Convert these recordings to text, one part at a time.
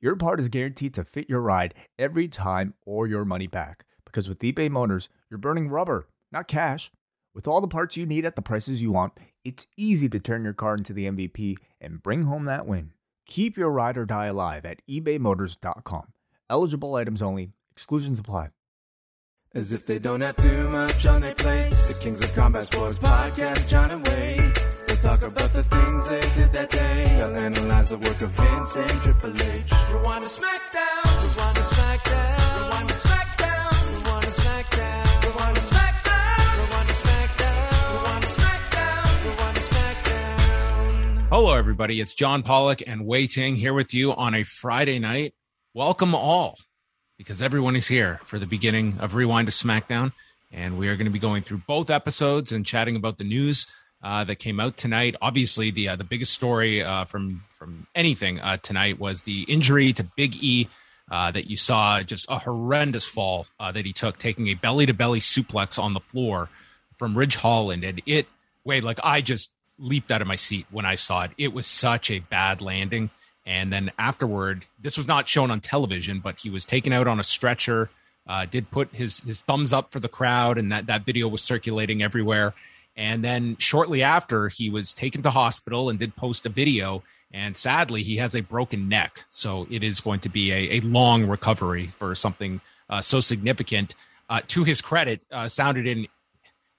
your part is guaranteed to fit your ride every time or your money back. Because with eBay Motors, you're burning rubber, not cash. With all the parts you need at the prices you want, it's easy to turn your car into the MVP and bring home that win. Keep your ride or die alive at ebaymotors.com. Eligible items only, exclusions apply. As if they don't have too much on their plate. The Kings of Combat Sports podcast, John and Wade. They talk about the things they did that day. They'll analyze the work of Vince and Triple H. Rewind to SmackDown. Rewind to SmackDown. Rewind to SmackDown. Rewind to SmackDown. Rewind to SmackDown. Rewind to SmackDown. Rewind to SmackDown. Rewind to SmackDown. Hello, everybody. It's John Pollock and Wai Ting here with you on a Friday night. Welcome all, because everyone is here for the beginning of Rewind to SmackDown. And we are going to be going through both episodes and chatting about the news uh, that came out tonight. Obviously, the uh, the biggest story uh, from from anything uh, tonight was the injury to Big E. Uh, that you saw just a horrendous fall uh, that he took, taking a belly to belly suplex on the floor from Ridge Holland, and it wait like I just leaped out of my seat when I saw it. It was such a bad landing. And then afterward, this was not shown on television, but he was taken out on a stretcher. Uh, did put his his thumbs up for the crowd, and that that video was circulating everywhere. And then shortly after, he was taken to hospital and did post a video. And sadly, he has a broken neck, so it is going to be a, a long recovery for something uh, so significant. Uh, to his credit, uh, sounded in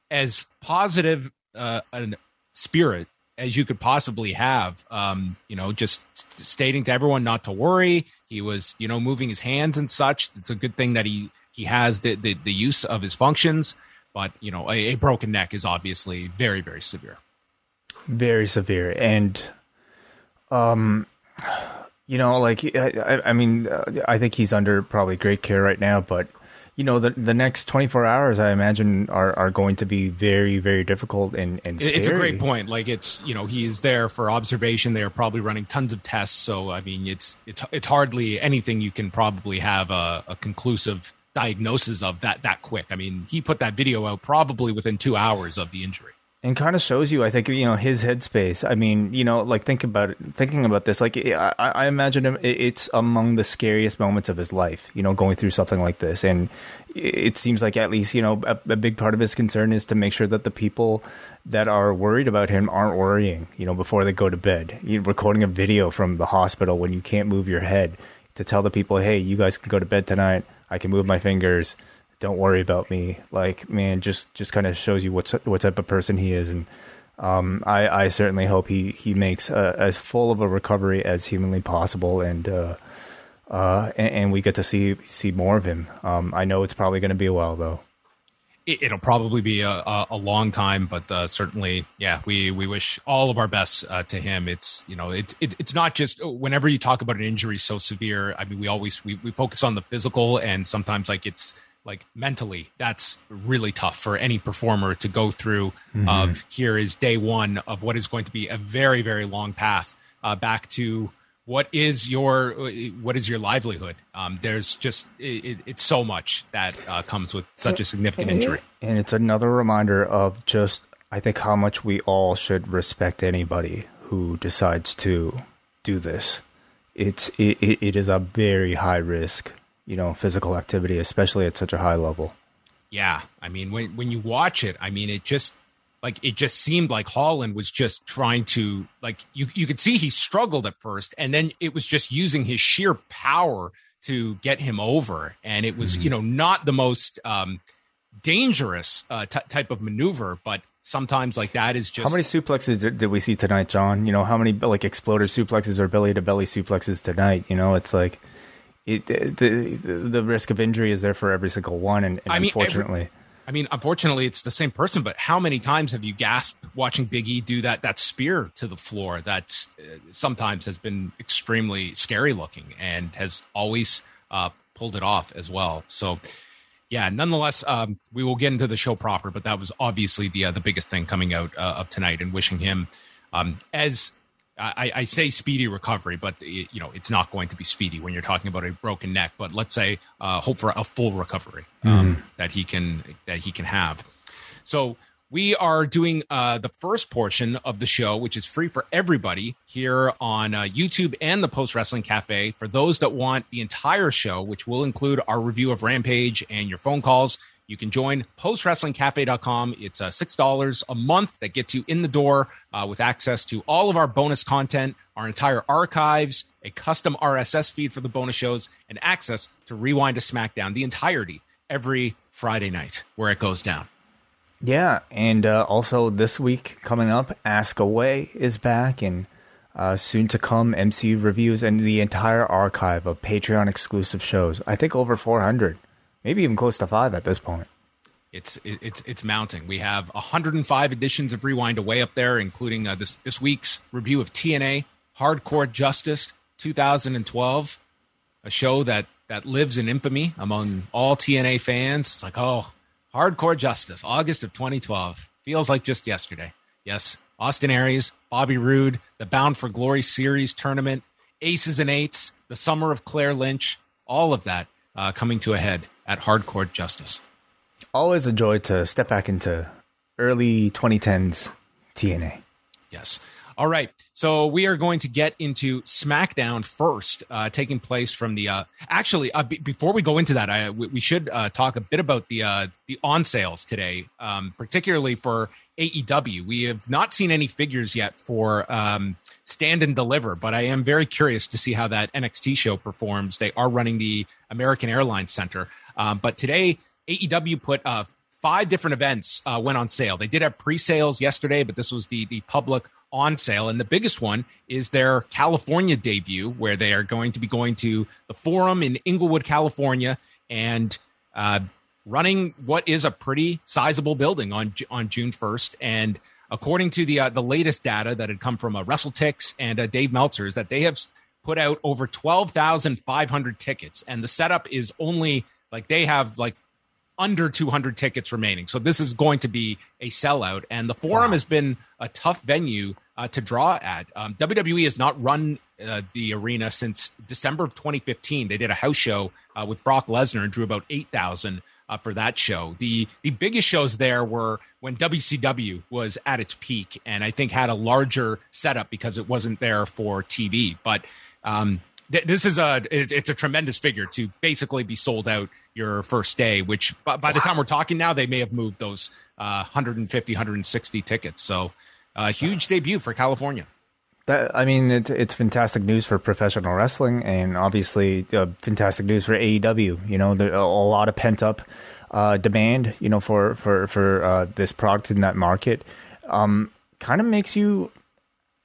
as positive uh, a spirit as you could possibly have. Um, you know, just stating to everyone not to worry. He was, you know, moving his hands and such. It's a good thing that he he has the the, the use of his functions. But you know, a, a broken neck is obviously very very severe. Very severe. And, um, you know, like, I, I- mean, uh, I think he's under probably great care right now, but, you know, the the next 24 hours, I imagine, are, are going to be very, very difficult and, and It- It's a great point. Like it's you know he's there for observation. They are probably running tons of tests. So I mean, it's it's it's hardly anything you can probably have a, a conclusive diagnosis of that that quick. I mean, he put that video out probably within two hours of the injury. and kind of shows you, I think, you know, his headspace. I mean, you know, like think about it, thinking about this. Like, I, I imagine him. It's among the scariest moments of his life. You know, going through something like this, and it seems like at least you know a, a big part of his concern is to make sure that the people that are worried about him aren't worrying. You know, before they go to bed, You're recording a video from the hospital when you can't move your head to tell the people, hey, you guys can go to bed tonight. I can move my fingers don't worry about me. Like, man, just just kind of shows you what's what type of person he is, and um, I I certainly hope he he makes uh, as full of a recovery as humanly possible, and uh, uh, and, and we get to see see more of him. Um, I know it's probably going to be a while though. It, it'll probably be a, a, a long time, but uh, certainly, yeah, we we wish all of our best uh, to him. It's you know, it's it, it's not just whenever you talk about an injury so severe. I mean, we always we, we focus on the physical, and sometimes like it's like mentally that's really tough for any performer to go through of here is day one of what is going to be a very very long path uh, back to what is your what is your livelihood um, there's just it, it- it's so much that uh, comes with such a significant injury And it's another reminder of just I think how much we all should respect anybody who decides to do this. It's it, it, it is a very high risk, you know, physical activity, especially at such a high level. yeah i mean when when you watch it i mean it just like it just seemed like holland was just trying to like you you could see he struggled at first and then it was just using his sheer power to get him over and it was you know not the most um dangerous uh, t- type of maneuver but sometimes like that is just How many suplexes did, did we see tonight, John? You know, how many like exploder suplexes or belly to belly suplexes tonight? You know, it's like it the, the risk of injury is there for every single one, and, and I mean, unfortunately, I mean, unfortunately, it's the same person. But how many times have you gasped watching Big E do that that spear to the floor? That uh, sometimes has been extremely scary looking and has always uh, pulled it off as well. So yeah, nonetheless, um, we will get into the show proper, but that was obviously the uh, the biggest thing coming out uh, of tonight, and wishing him um, as I, I, say speedy recovery, but you know it's not going to be speedy when you're talking about a broken neck. But let's say uh, hope for a full recovery um, mm. that he can that he can have. So we are doing uh, the first portion of the show, which is free for everybody here on uh, YouTube and the Post Wrestling Cafe. For those that want the entire show, which will include our review of Rampage and your phone calls, you can join postwrestlingcafe.com. It's uh, $6 a month that gets you in the door uh, with access to all of our bonus content, our entire archives, a custom RSS feed for the bonus shows, and access to Rewind to SmackDown, the entirety, every Friday night where it goes down. Yeah, and uh, also this week coming up, Ask Away is back, and uh, soon to come, MC reviews and the entire archive of Patreon exclusive shows. I think over 400, maybe even close to five at this point. It's it's it's mounting. We have 105 editions of Rewind Away up there, including uh, this this week's review of TNA Hardcore Justice 2012, a show that that lives in infamy among all TNA fans. It's like, oh, Hardcore Justice, August of 2012. Feels like just yesterday. Yes, Austin Aries, Bobby Roode, the Bound for Glory Series tournament, Aces and Eights, the summer of Claire Lynch, all of that uh, coming to a head at Hardcore Justice. Always a joy to step back into early 2010s TNA. Yes. All right. So we are going to get into SmackDown first, uh, taking place from the. Uh, actually, uh, b- before we go into that, I, we, we should uh, talk a bit about the uh, the on sales today, um, particularly for AEW. We have not seen any figures yet for um, Stand and Deliver, but I am very curious to see how that NXT show performs. They are running the American Airlines Center, um, but today AEW put uh, five different events uh, went on sale. They did have pre-sales yesterday, but this was the the public on sale. And the biggest one is their California debut, where they are going to be going to the Forum in Inglewood, California, and uh, running what is a pretty sizable building on on June first. And according to the uh, the latest data that had come from uh, WrestleTix and uh, Dave Meltzer, is that they have put out over twelve thousand five hundred tickets, and the setup is only like they have like under 200 tickets remaining. So this is going to be a sellout. And the Forum wow. has been a tough venue uh, to draw at. Um, WWE has not run uh, the arena since December of 2015. They did a house show uh, with Brock Lesnar and drew about 8,000 uh, for that show. The the biggest shows there were when WCW was at its peak, and I think had a larger setup because it wasn't there for TV. But um, this is a it's a tremendous figure to basically be sold out your first day which by, by the time we're talking now they may have moved those uh, 150 160 tickets so a huge debut for california that I mean, it's it's fantastic news for professional wrestling, and obviously uh, fantastic news for AEW. You know, there a lot of pent up uh, demand. You know, for for for uh, this product in that market, um, kind of makes you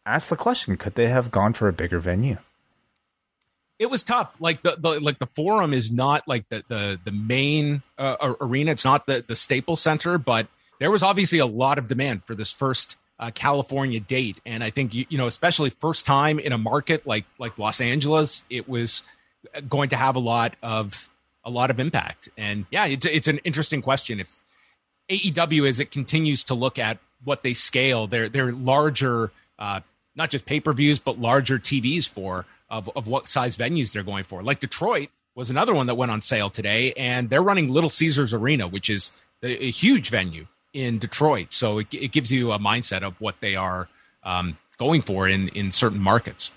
ask the question: Could they have gone for a bigger venue? it was tough. Like the, the like the forum is not like the the the main uh, arena. It's not the the Staples Center, but there was obviously a lot of demand for this first uh, California date, and I think you, you know, especially first time in a market like like Los Angeles, it was going to have a lot of a lot of impact. And yeah, it's it's an interesting question if AEW as it continues to look at what they scale their their larger uh, not just pay per views but larger TVs for of, of what size venues they're going for. Like Detroit was another one that went on sale today, and they're running Little Caesars Arena, which is a, a huge venue in Detroit. So it, it, gives you a mindset of what they are um, going for in, in certain markets.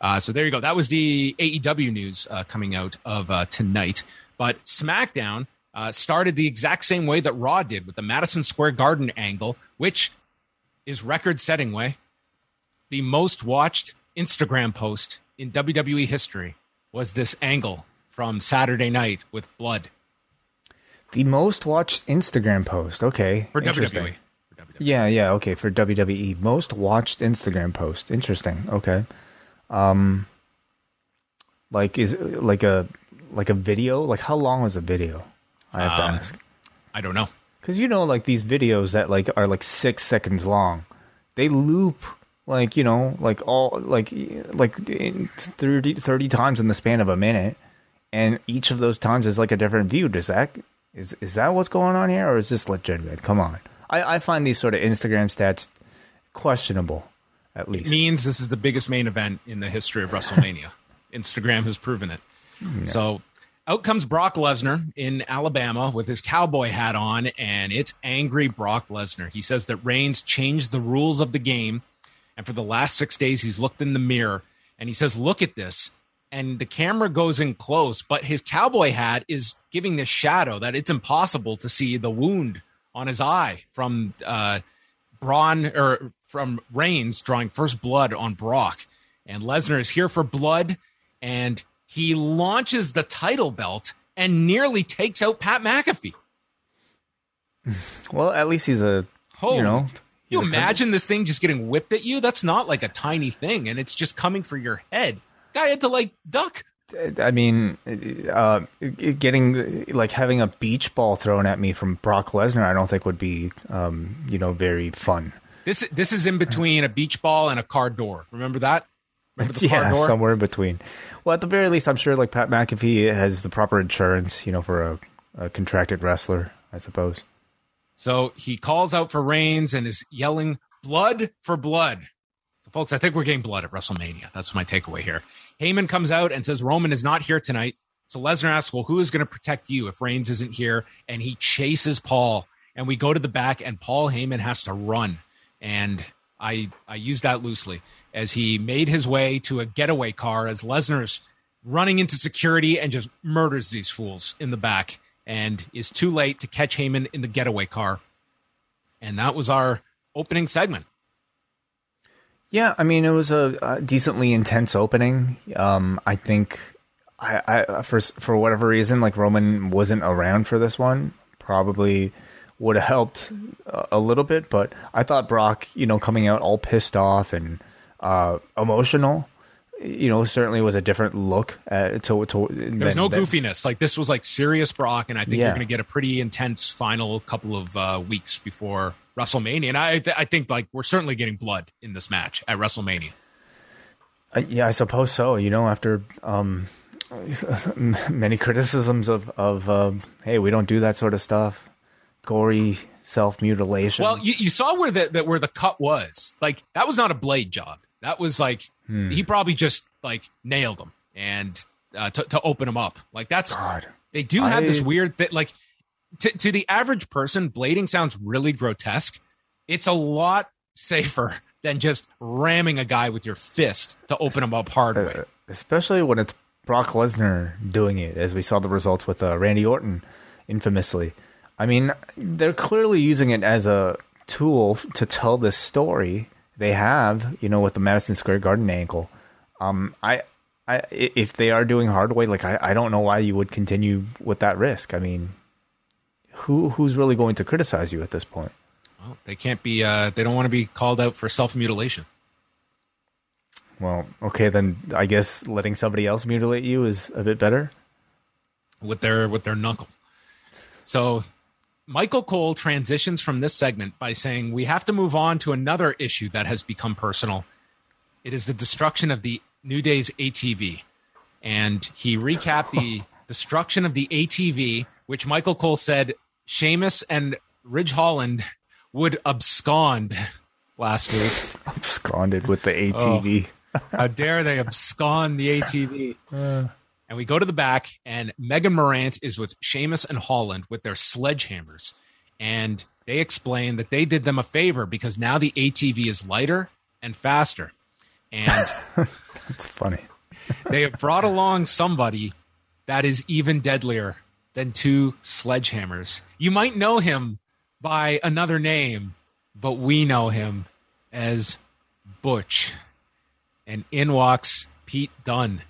Uh, so there you go. That was the AEW news uh, coming out of uh, tonight. But SmackDown uh, started the exact same way that Raw did with the Madison Square Garden angle, which is record setting way. The most watched Instagram post in WWE history was this angle from Saturday night with blood. The most watched Instagram post. Okay. For WWE. for WWE. Yeah, yeah, okay, for WWE. Most watched Instagram post. Interesting. Okay. Um like is like a like a video? Like how long was a video? I have um, to ask. I don't know. Cuz you know like these videos that like are like 6 seconds long. They loop like you know like all like like 30, 30 times in the span of a minute and each of those times is like a different view does that Is is that what's going on here, or is this legitimate? Come on, I, I find these sort of Instagram stats questionable. At least it means this is the biggest main event in the history of WrestleMania. Instagram has proven it. Hmm, yeah. So out comes Brock Lesnar in Alabama with his cowboy hat on, and it's angry Brock Lesnar. He says that Reigns changed the rules of the game, and for the last six days, he's looked in the mirror and he says, Look at this. And the camera goes in close, but his cowboy hat is giving this shadow that it's impossible to see the wound on his eye from uh, Braun or from Reigns drawing first blood on Brock. And Lesnar is here for blood, and he launches the title belt and nearly takes out Pat McAfee. Well, at least he's a Holy, you know. You imagine this thing just getting whipped at you? That's not like a tiny thing, and it's just coming for your head. Guy had to like duck. I mean, uh, getting like having a beach ball thrown at me from Brock Lesnar, I don't think would be, um, you know, very fun. This this is in between a beach ball and a car door. Remember that? yeah, somewhere in between. Well, at the very least, I'm sure like Pat McAfee has the proper insurance, you know, for a, a contracted wrestler, I suppose. So he calls out for Reigns and is yelling, "Blood for blood!" So, folks, I think we're getting blood at WrestleMania. That's my takeaway here. Heyman comes out and says Roman is not here tonight. So Lesnar asks, "Well, who is going to protect you if Reigns isn't here?" And he chases Paul, and we go to the back, and Paul Heyman has to run. And I I use that loosely as he made his way to a getaway car as Lesnar's running into security and just murders these fools in the back and is too late to catch Heyman in the getaway car. And that was our opening segment. Yeah, I mean it was a, a decently intense opening. Um, I think I, I for for whatever reason like Roman wasn't around for this one. Probably would have helped a little bit, but I thought Brock, you know, coming out all pissed off and uh, emotional, you know, certainly was a different look. At, to, to There's no than, goofiness. Like this was like serious Brock, and I think yeah. you're going to get a pretty intense final couple of uh, weeks before WrestleMania. And I, th- I think like we're certainly getting blood in this match at WrestleMania. Uh, yeah, I suppose so. You know, after um, many criticisms of of uh, hey, we don't do that sort of stuff gory self mutilation. Well, you, you saw where the, the, where the cut was. Like that was not a blade job. That was like hmm. he probably just like nailed him and uh, to, to open him up. Like that's God. they do have I, this weird thing. Like to, to the average person, blading sounds really grotesque. It's a lot safer than just ramming a guy with your fist to open him up hard uh, especially when it's Brock Lesnar doing it, as we saw the results with uh, Randy Orton, infamously. I mean, they're clearly using it as a tool to tell this story. They have, you know, with the Madison Square Garden angle. Um, I, I, if they are doing Hardway, like I, I don't know why you would continue with that risk. I mean, who, who's really going to criticize you at this point? Well, they can't be. Uh, they don't want to be called out for self mutilation. Well, okay, then I guess letting somebody else mutilate you is a bit better. With their with their knuckle. So Michael Cole transitions from this segment by saying, We have to move on to another issue that has become personal. It is the destruction of the New Day's ATV. And he recapped the destruction of the ATV, which Michael Cole said Sheamus and Ridge Holland would abscond last week. Absconded with the ATV. Oh, how dare they abscond the ATV? Uh. And we go to the back, and Megan Morant is with Sheamus and Holland with their sledgehammers. And they explain that they did them a favor because now the ATV is lighter and faster. And that's funny. they have brought along somebody that is even deadlier than two sledgehammers. You might know him by another name, but we know him as Butch. And in walks Pete Dunne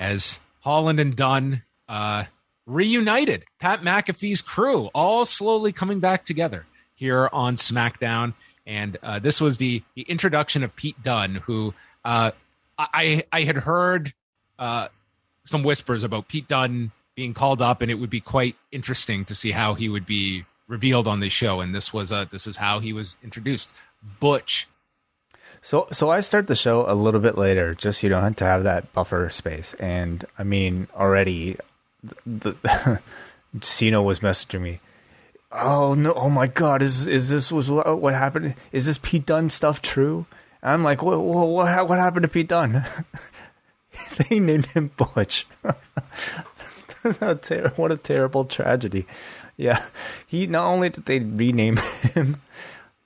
as Holland and Dunne uh, reunited. Pat McAfee's crew all slowly coming back together here on SmackDown. And uh, this was the the introduction of Pete Dunne, who uh, I I had heard uh, some whispers about Pete Dunne being called up, and it would be quite interesting to see how he would be revealed on this show. And this was uh, this is how he was introduced. Butch so, so I start the show a little bit later, just you know, to have that buffer space. And I mean, already, the Cena was messaging me. Oh no! Oh my God! Is is this was what, what happened? Is this Pete Dunne stuff true? And I'm like, what what what, what happened to Pete Dunne? they named him Butch. what a terrible tragedy. Yeah, he not only did they rename him,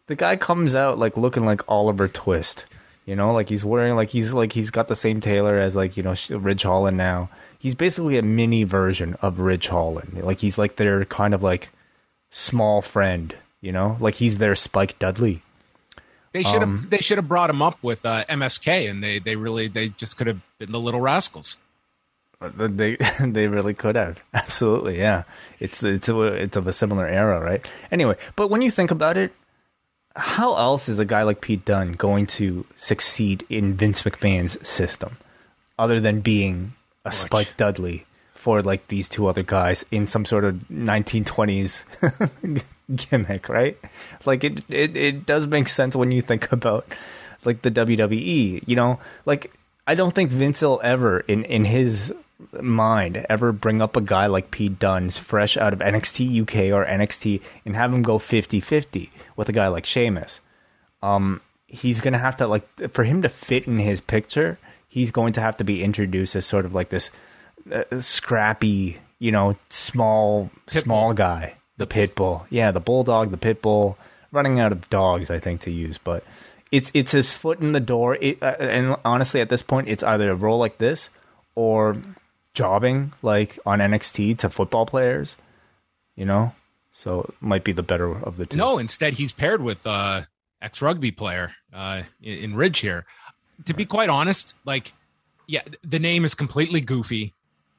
the guy comes out like looking like Oliver Twist. You know, like he's wearing like he's like he's got the same tailor as like you know Ridge Holland now. He's basically a mini version of Ridge Holland. Like he's like their kind of like small friend. You know, like he's their Spike Dudley. They should have um, they should have brought him up with uh, MSK, and they they really they just could have been the Little Rascals. They they really could have absolutely yeah. It's it's a, it's of a similar era, right? Anyway, but when you think about it, how else is a guy like Pete Dunne going to succeed in Vince McMahon's system, other than being a Spike Dudley for like these two other guys in some sort of 1920s gimmick, right? Like it, it, it does make sense when you think about like the WWE. You know, like I don't think Vince will ever in in his mind ever bring up a guy like Pete Dunne's fresh out of NXT UK or NXT and have him go 50-50 with a guy like Sheamus. Um, he's gonna have to like for him to fit in his picture. He's going to have to be introduced as sort of like this uh, scrappy, you know, small pit small bull. guy, the pit bull. Yeah, the bulldog, the pit bull. Running out of dogs, I think, to use, but it's it's his foot in the door. It, uh, and honestly, at this point, it's either a role like this or jobbing like on NXT to football players. You know, so it might be the better of the two. No, instead, he's paired with uh, ex rugby player uh, in, Ridge here. To be quite honest, like, yeah, the name is completely goofy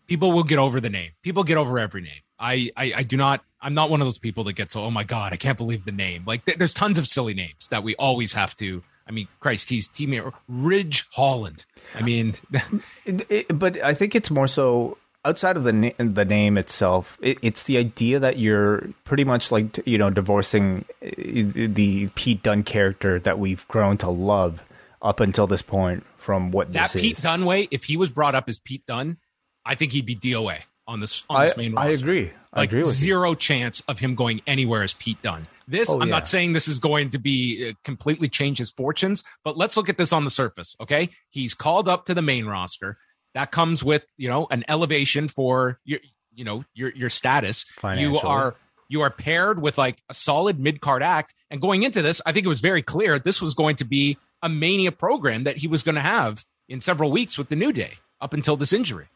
people will get over the name. People get over every name. I, I, I do not. I'm not one of those people that gets. Oh my god, I can't believe the name. Like th- there's tons of silly names that we always have to. I mean, Christ, he's teammate Ridge Holland. I mean, it, it, but I think it's more so outside of the na- the name itself. It, it's the idea that you're pretty much like you know divorcing uh, the Pete Dunne character that we've grown to love up until this point from what that Pete is. Dunne way. If he was brought up as Pete Dunne, I think he'd be DOA on this on this main roster. I agree. I like agree with zero you. chance of him going anywhere as Pete Dunne. This oh, I'm yeah. not saying this is going to be uh, completely change his fortunes, but let's look at this on the surface. Okay, he's called up to the main roster. That comes with you know an elevation for your you know your your status. You are you are paired with like a solid mid card act. And going into this, I think it was very clear this was going to be a mania program that he was going to have in several weeks with the New Day up until this injury.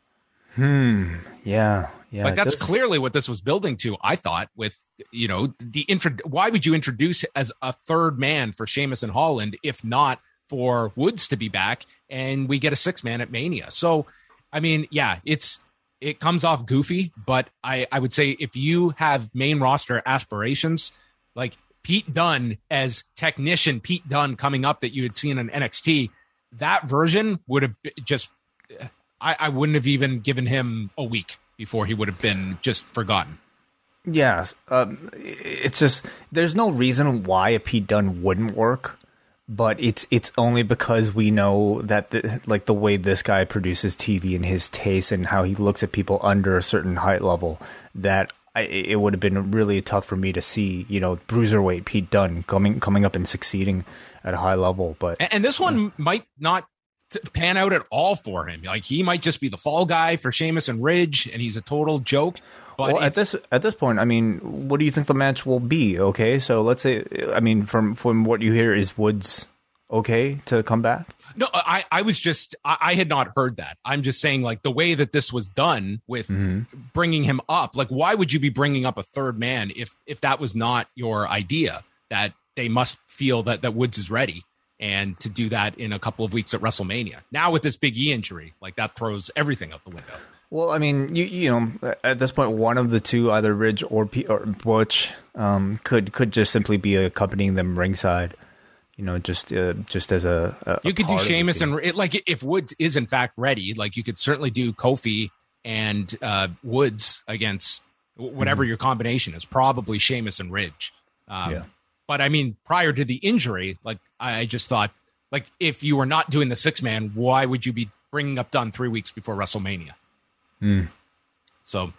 Hmm. Yeah. Yeah. Like that's clearly what this was building to. I thought with you know the intro. Why would you introduce as a third man for Sheamus and Holland if not for Woods to be back and we get a six man at Mania? So, I mean, yeah, it's it comes off goofy, but I I would say if you have main roster aspirations, like Pete Dunne as technician Pete Dunne coming up that you had seen in NXT, that version would have just I, I wouldn't have even given him a week before he would have been just forgotten. Yeah, um, it's just there's no reason why a Pete Dunne wouldn't work, but it's it's only because we know that the, like the way this guy produces TV and his taste and how he looks at people under a certain height level that I, it would have been really tough for me to see you know bruiserweight Pete Dunne coming coming up and succeeding at a high level. But and, and this one might not pan out at all for him. Like he might just be the fall guy for Sheamus and Ridge, and he's a total joke. But well, at this at this point, I mean, what do you think the match will be? Okay, so let's say, I mean, from from what you hear, is Woods okay to come back? No, I I was just I, I had not heard that. I'm just saying, like the way that this was done with mm-hmm. bringing him up. Like, why would you be bringing up a third man if if that was not your idea? That they must feel that that Woods is ready and to do that in a couple of weeks at WrestleMania. Now with this Big E injury, like that throws everything out the window. Well, I mean, you you know, at this point, one of the two, either Ridge or, P- or Butch, um, could could just simply be accompanying them ringside. You know, just uh, just as a, a you could do Sheamus and it, like if Woods is in fact ready, like you could certainly do Kofi and uh, Woods against whatever mm-hmm. your combination is. Probably Sheamus and Ridge. Um, yeah. But I mean, prior to the injury, like I just thought, like if you were not doing the six man, why would you be bringing up Dunne three weeks before WrestleMania? Mm. So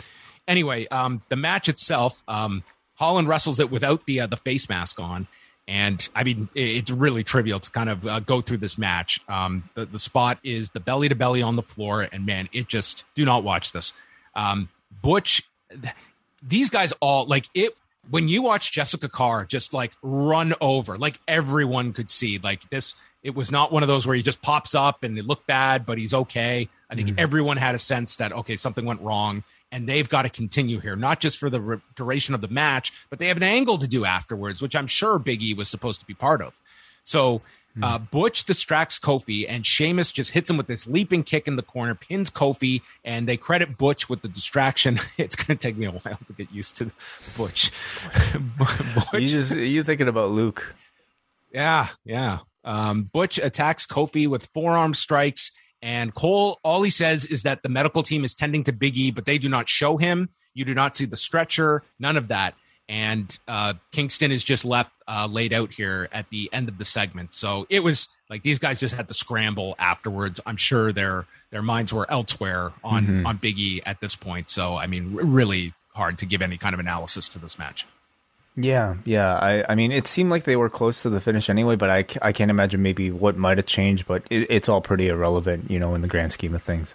anyway, um, the match itself, um, Holland wrestles it without the uh, the face mask on, and I mean it's really trivial to kind of uh, go through this match. Um, the the spot is the belly to belly on the floor, and man, it just do not watch this. Um, Butch, these guys all like it when you watch Jessica Carr just like run over, like everyone could see, like this, it was not one of those where he just pops up and it looked bad, but he's okay. I think mm-hmm. everyone had a sense that, okay, something went wrong and they've got to continue here, not just for the re- duration of the match, but they have an angle to do afterwards, which I'm sure Big E was supposed to be part of. So uh, hmm. Butch distracts Kofi, and Sheamus just hits him with this leaping kick in the corner, pins Kofi, and they credit Butch with the distraction. It's going to take me a while to get used to Butch. Butch. You just you thinking about Luke? Yeah, yeah. Um, Butch attacks Kofi with forearm strikes, and Cole. All he says is that the medical team is tending to Biggie, but they do not show him. You do not see the stretcher. None of that and uh, Kingston is just left uh, laid out here at the end of the segment. So it was like these guys just had to scramble afterwards. I'm sure their their minds were elsewhere on mm-hmm. on Biggie at this point. So I mean, r- really hard to give any kind of analysis to this match. Yeah, yeah. I, I mean, it seemed like they were close to the finish anyway, but I, I can't imagine maybe what might have changed, but it, it's all pretty irrelevant, you know, in the grand scheme of things.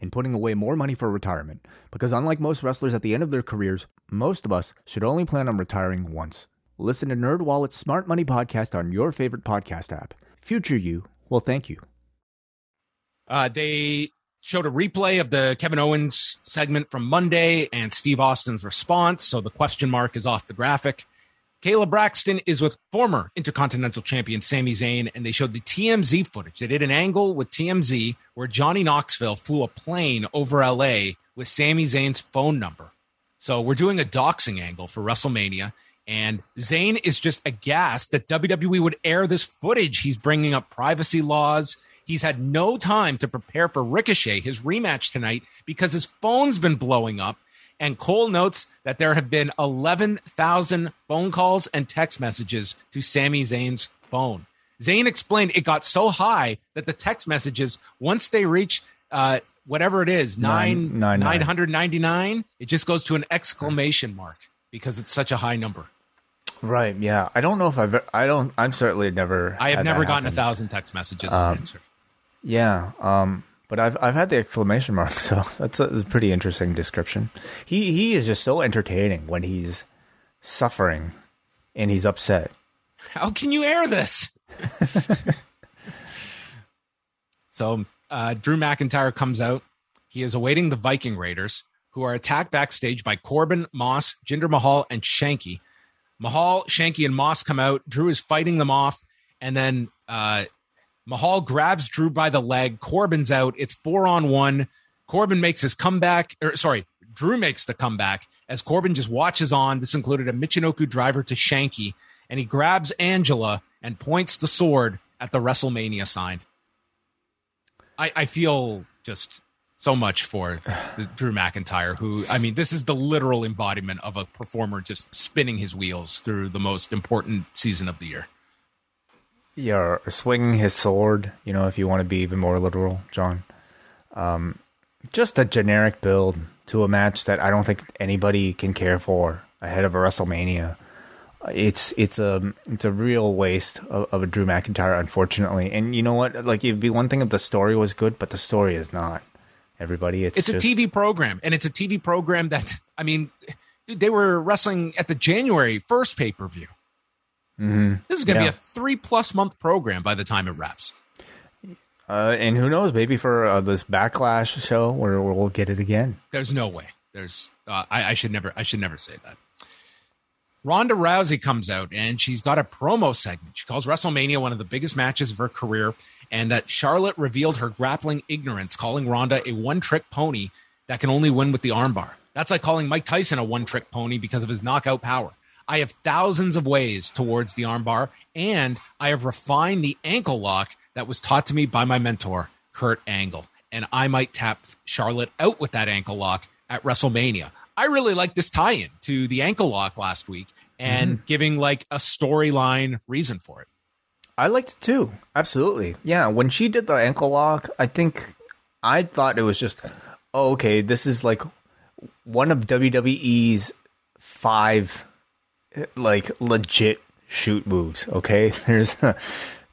and putting away more money for retirement. Because unlike most wrestlers at the end of their careers, most of us should only plan on retiring once. Listen to NerdWallet's Smart Money podcast on your favorite podcast app. Future you will thank you. Uh, they showed a replay of the Kevin Owens segment from Monday and Steve Austin's response. So the question mark is off the graphic. Kayla Braxton is with former Intercontinental Champion Sami Zayn, and they showed the TMZ footage. They did an angle with TMZ where Johnny Knoxville flew a plane over LA with Sami Zayn's phone number. So we're doing a doxing angle for WrestleMania, and Zayn is just aghast that WWE would air this footage. He's bringing up privacy laws. He's had no time to prepare for Ricochet, his rematch tonight, because his phone's been blowing up and Cole notes that there have been 11,000 phone calls and text messages to Sami Zayn's phone. Zayn explained it got so high that the text messages, once they reach uh, whatever it is, nine, nine, 999, it just goes to an exclamation mark because it's such a high number. Right. Yeah. I don't know if I've, I don't, I'm certainly never, I have never gotten happen. a thousand text messages um, Yeah. Um, but I've I've had the exclamation mark, so that's a, that's a, pretty interesting description. He he is just so entertaining when he's suffering and he's upset. How can you air this? so uh, Drew McIntyre comes out. He is awaiting the Viking Raiders, who are attacked backstage by Corbin, Moss, Jinder Mahal, and Shanky. Mahal, Shanky, and Moss come out. Drew is fighting them off, and then uh, Mahal grabs Drew by the leg. Corbin's out. It's four on one. Corbin makes his comeback, or sorry, Drew makes the comeback as Corbin just watches on. This included a Michinoku driver to Shanky, and he grabs Angela and points the sword at the WrestleMania sign. I, I feel just so much for Drew McIntyre, who, I mean, this is the literal embodiment of a performer just spinning his wheels through the most important season of the year. Yeah, or swinging his sword, you know, if you want to be even more literal, John. Um, just a generic build to a match that I don't think anybody can care for ahead of a WrestleMania. It's it's a it's a real waste of, of a Drew McIntyre, unfortunately. And you know what? Like it'd be one thing if the story was good, but the story is not. Everybody, it's it's just... a TV program, and it's a TV program that I mean, dude, they were wrestling at the January first pay per view. Mm-hmm. This is going to yeah. be a three plus month program by the time it wraps. Uh, and who knows? Maybe for uh, this backlash show, where, we'll get it again. There's no way. There's. Uh, I, I should never. I should never say that. Ronda Rousey comes out and she's got a promo segment. She calls WrestleMania one of the biggest matches of her career, and that Charlotte revealed her grappling ignorance, calling Ronda a one trick pony that can only win with the armbar. That's like calling Mike Tyson a one trick pony because of his knockout power. I have thousands of ways towards the armbar, and I have refined the ankle lock that was taught to me by my mentor, Kurt Angle. And I might tap Charlotte out with that ankle lock at WrestleMania. I really like this tie in to the ankle lock last week and mm-hmm. giving like a storyline reason for it. I liked it too. Absolutely. Yeah. When she did the ankle lock, I think I thought it was just, oh, okay, this is like one of WWE's five like legit shoot moves. Okay, there's the,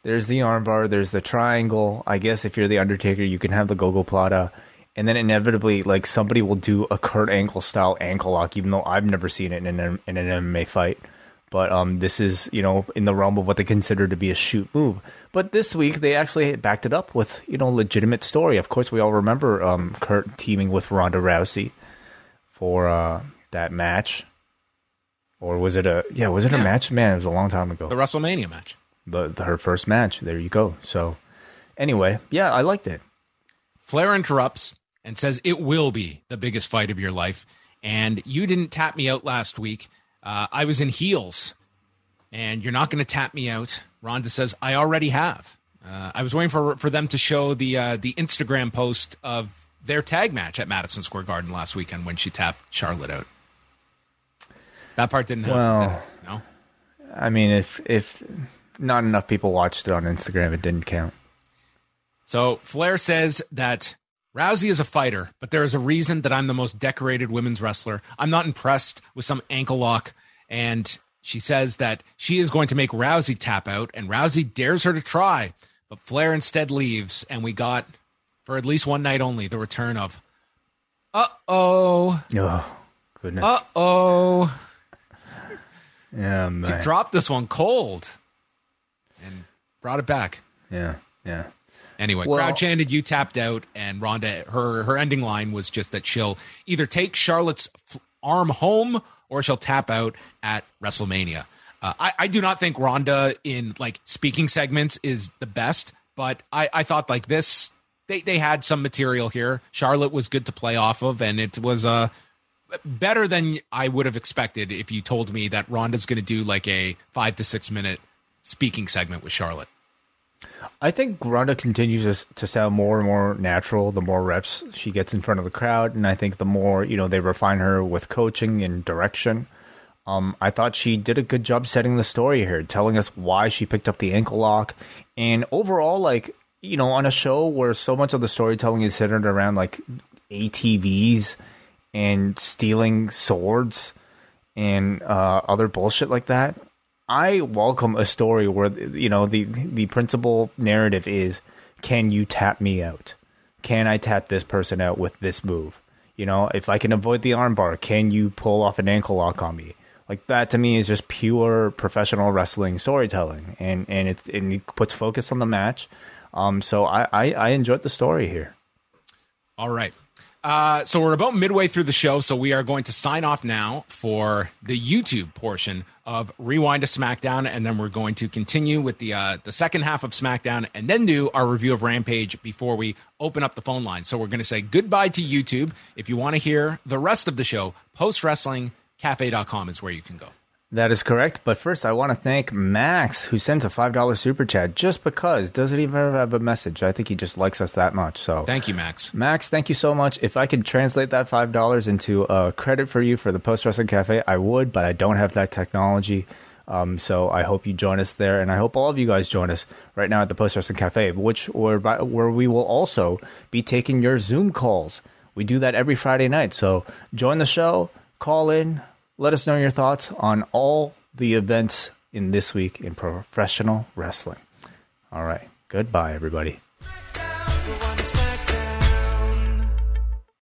there's the armbar, there's the triangle. I guess if you're the Undertaker, you can have the gogoplata, and then inevitably, like somebody will do a Kurt Angle style ankle lock, even though I've never seen it in an in an MMA fight. But um, this is you know in the realm of what they consider to be a shoot move. But this week they actually backed it up with you know legitimate story. Of course, we all remember um, Kurt teaming with Ronda Rousey for uh, that match or was it a yeah? Was it a yeah. match? Man, it was a long time ago. The WrestleMania match. The, the her first match. There you go. So anyway, yeah, I liked it. Flair interrupts and says it will be the biggest fight of your life. And you didn't tap me out last week. Uh, I was in heels, and you're not going to tap me out. Ronda says I already have. Uh, I was waiting for for them to show the uh, the Instagram post of their tag match at Madison Square Garden last weekend when she tapped Charlotte out. That part didn't happen. Well, no. I mean, if if not enough people watched it on Instagram, it didn't count. So Flair says that Rousey is a fighter, but there is a reason that I'm the most decorated women's wrestler. I'm not impressed with some ankle lock. And she says that she is going to make Rousey tap out, and Rousey dares her to try. But Flair instead leaves, and we got, for at least one night only, the return of, uh oh. Oh, goodness. Uh oh. Yeah, man. He dropped this one cold and brought it back. Yeah, yeah. Anyway, well, crowd chanted, "You tapped out," and Ronda, her her ending line was just that she'll either take Charlotte's f- arm home or she'll tap out at WrestleMania. Uh, I, I do not think Ronda in like speaking segments is the best, but I, I thought like this, they, they had some material here. Charlotte was good to play off of, and it was uh better than I would have expected if you told me that Ronda's going to do like a five to six minute speaking segment with Charlotte. I think Ronda continues to sound more and more natural the more reps she gets in front of the crowd, and I think the more you know they refine her with coaching and direction. Um, I thought she did a good job setting the story here, telling us why she picked up the ankle lock, and overall, like you know, on a show where so much of the storytelling is centered around like ATVs and stealing swords and uh, other bullshit like that. I welcome a story where you know the the principal narrative is can you tap me out? Can I tap this person out with this move? You know, if I can avoid the armbar, can you pull off an ankle lock on me? Like that to me is just pure professional wrestling storytelling, and and it and it puts focus on the match. Um, so I, I I enjoyed the story here. All right, uh, so we're about midway through the show, so we are going to sign off now for the YouTube portion of Rewind to SmackDown, and then we're going to continue with the uh, the second half of SmackDown, and then do our review of Rampage before we open up the phone line. So we're going to say goodbye to YouTube. If you want to hear the rest of the show, postwrestlingcafe.com is where you can go. That is correct. But first, I want to thank Max, who sends a $5 super chat just because. Doesn't even have a message. I think he just likes us that much. So thank you, Max. Max, thank you so much. If I could translate that $5 into a credit for you for the Post Wrestling Cafe, I would, but I don't have that technology. Um, so I hope you join us there, and I hope all of you guys join us right now at the Post Wrestling Cafe, which where we will also be taking your Zoom calls. We do that every Friday night. So join the show, call in, let us know your thoughts on all the events in this week in professional wrestling. All right. Goodbye, everybody.